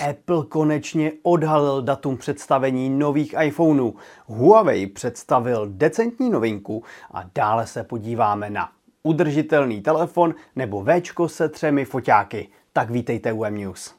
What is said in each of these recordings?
Apple konečně odhalil datum představení nových iPhoneů. Huawei představil decentní novinku a dále se podíváme na udržitelný telefon nebo Včko se třemi foťáky. Tak vítejte u M-News.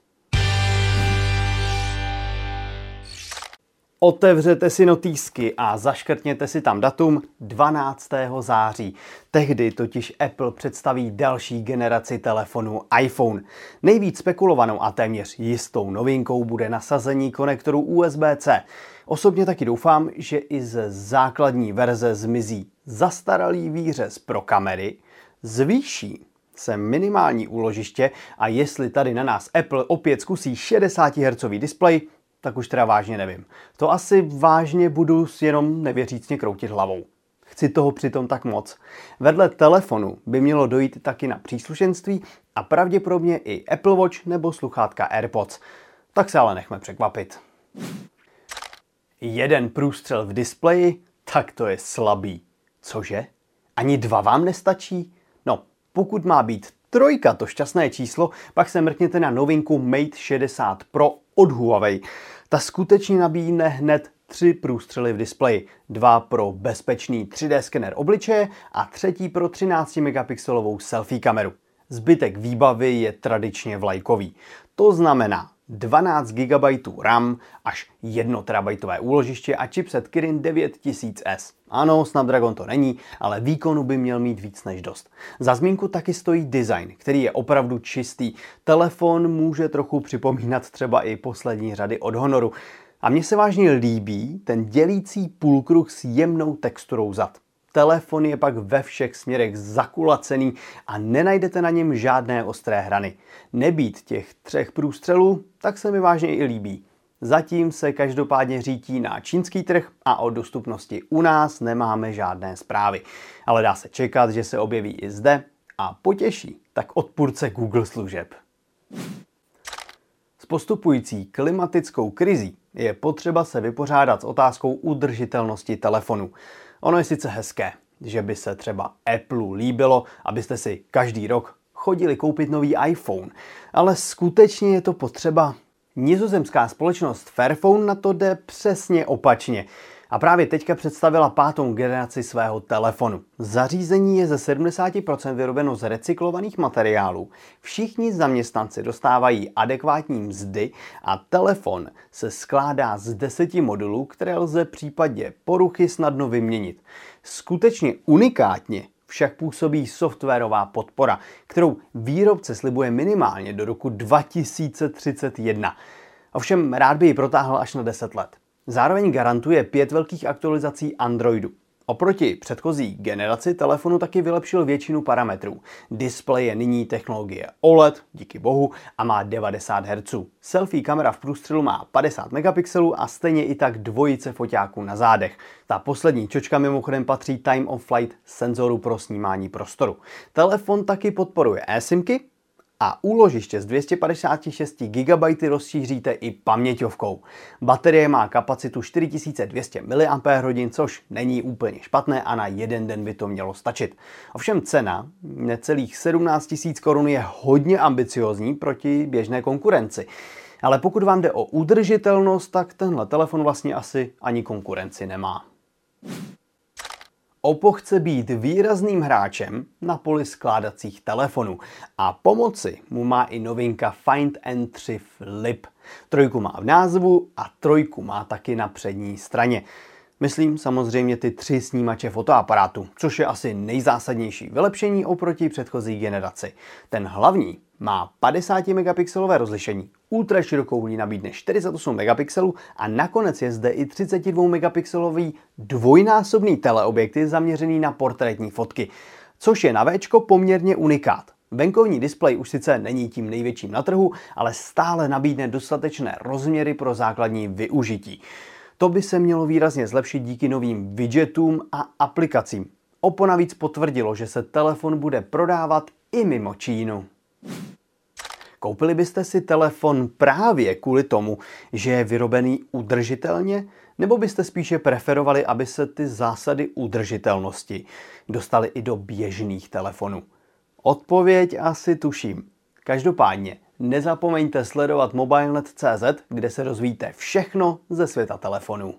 Otevřete si notýsky a zaškrtněte si tam datum 12. září. Tehdy totiž Apple představí další generaci telefonu iPhone. Nejvíc spekulovanou a téměř jistou novinkou bude nasazení konektoru USB-C. Osobně taky doufám, že i ze základní verze zmizí zastaralý výřez pro kamery, zvýší se minimální úložiště a jestli tady na nás Apple opět zkusí 60 Hz displej, tak už teda vážně nevím. To asi vážně budu jenom nevěřícně kroutit hlavou. Chci toho přitom tak moc. Vedle telefonu by mělo dojít taky na příslušenství a pravděpodobně i Apple Watch nebo sluchátka AirPods. Tak se ale nechme překvapit. Jeden průstřel v displeji, tak to je slabý. Cože? Ani dva vám nestačí? No, pokud má být trojka to šťastné číslo, pak se mrkněte na novinku Mate 60 Pro od Huawei. Ta skutečně nabídne hned tři průstřely v displeji. Dva pro bezpečný 3D skener obličeje a třetí pro 13 megapixelovou selfie kameru. Zbytek výbavy je tradičně vlajkový. To znamená 12 GB RAM až 1 TB úložiště a chipset Kirin 9000S. Ano, Snapdragon to není, ale výkonu by měl mít víc než dost. Za zmínku taky stojí design, který je opravdu čistý. Telefon může trochu připomínat třeba i poslední řady od Honoru. A mně se vážně líbí ten dělící půlkruh s jemnou texturou zad. Telefon je pak ve všech směrech zakulacený a nenajdete na něm žádné ostré hrany. Nebýt těch třech průstřelů, tak se mi vážně i líbí. Zatím se každopádně řítí na čínský trh a o dostupnosti u nás nemáme žádné zprávy. Ale dá se čekat, že se objeví i zde a potěší tak odpůrce Google služeb. Postupující klimatickou krizí je potřeba se vypořádat s otázkou udržitelnosti telefonu. Ono je sice hezké, že by se třeba Apple líbilo, abyste si každý rok chodili koupit nový iPhone, ale skutečně je to potřeba. Nizozemská společnost Fairphone na to jde přesně opačně. A právě teďka představila pátou generaci svého telefonu. Zařízení je ze 70% vyrobeno z recyklovaných materiálů. Všichni zaměstnanci dostávají adekvátní mzdy a telefon se skládá z deseti modulů, které lze v případě poruchy snadno vyměnit. Skutečně unikátně však působí softwarová podpora, kterou výrobce slibuje minimálně do roku 2031. Ovšem rád by ji protáhl až na 10 let. Zároveň garantuje pět velkých aktualizací Androidu. Oproti předchozí generaci telefonu taky vylepšil většinu parametrů. Display je nyní technologie OLED, díky bohu, a má 90 Hz. Selfie kamera v průstřelu má 50 megapixelů a stejně i tak dvojice foťáků na zádech. Ta poslední čočka mimochodem patří Time of Flight senzoru pro snímání prostoru. Telefon taky podporuje eSIMky, a úložiště z 256 GB rozšíříte i paměťovkou. Baterie má kapacitu 4200 mAh, což není úplně špatné a na jeden den by to mělo stačit. Ovšem cena necelých 17 000 korun je hodně ambiciozní proti běžné konkurenci. Ale pokud vám jde o udržitelnost, tak tenhle telefon vlastně asi ani konkurenci nemá. Oppo chce být výrazným hráčem na poli skládacích telefonů a pomoci mu má i novinka Find and 3 Flip. Trojku má v názvu a trojku má taky na přední straně. Myslím samozřejmě ty tři snímače fotoaparátu, což je asi nejzásadnější vylepšení oproti předchozí generaci. Ten hlavní má 50 megapixelové rozlišení, ultra širokou nabídne 48 megapixelů a nakonec je zde i 32 megapixelový dvojnásobný teleobjektiv zaměřený na portrétní fotky, což je na Včko poměrně unikát. Venkovní displej už sice není tím největším na trhu, ale stále nabídne dostatečné rozměry pro základní využití. To by se mělo výrazně zlepšit díky novým widgetům a aplikacím. Oppo navíc potvrdilo, že se telefon bude prodávat i mimo Čínu. Koupili byste si telefon právě kvůli tomu, že je vyrobený udržitelně, nebo byste spíše preferovali, aby se ty zásady udržitelnosti dostaly i do běžných telefonů? Odpověď asi tuším. Každopádně nezapomeňte sledovat mobilenet.cz, kde se dozvíte všechno ze světa telefonů.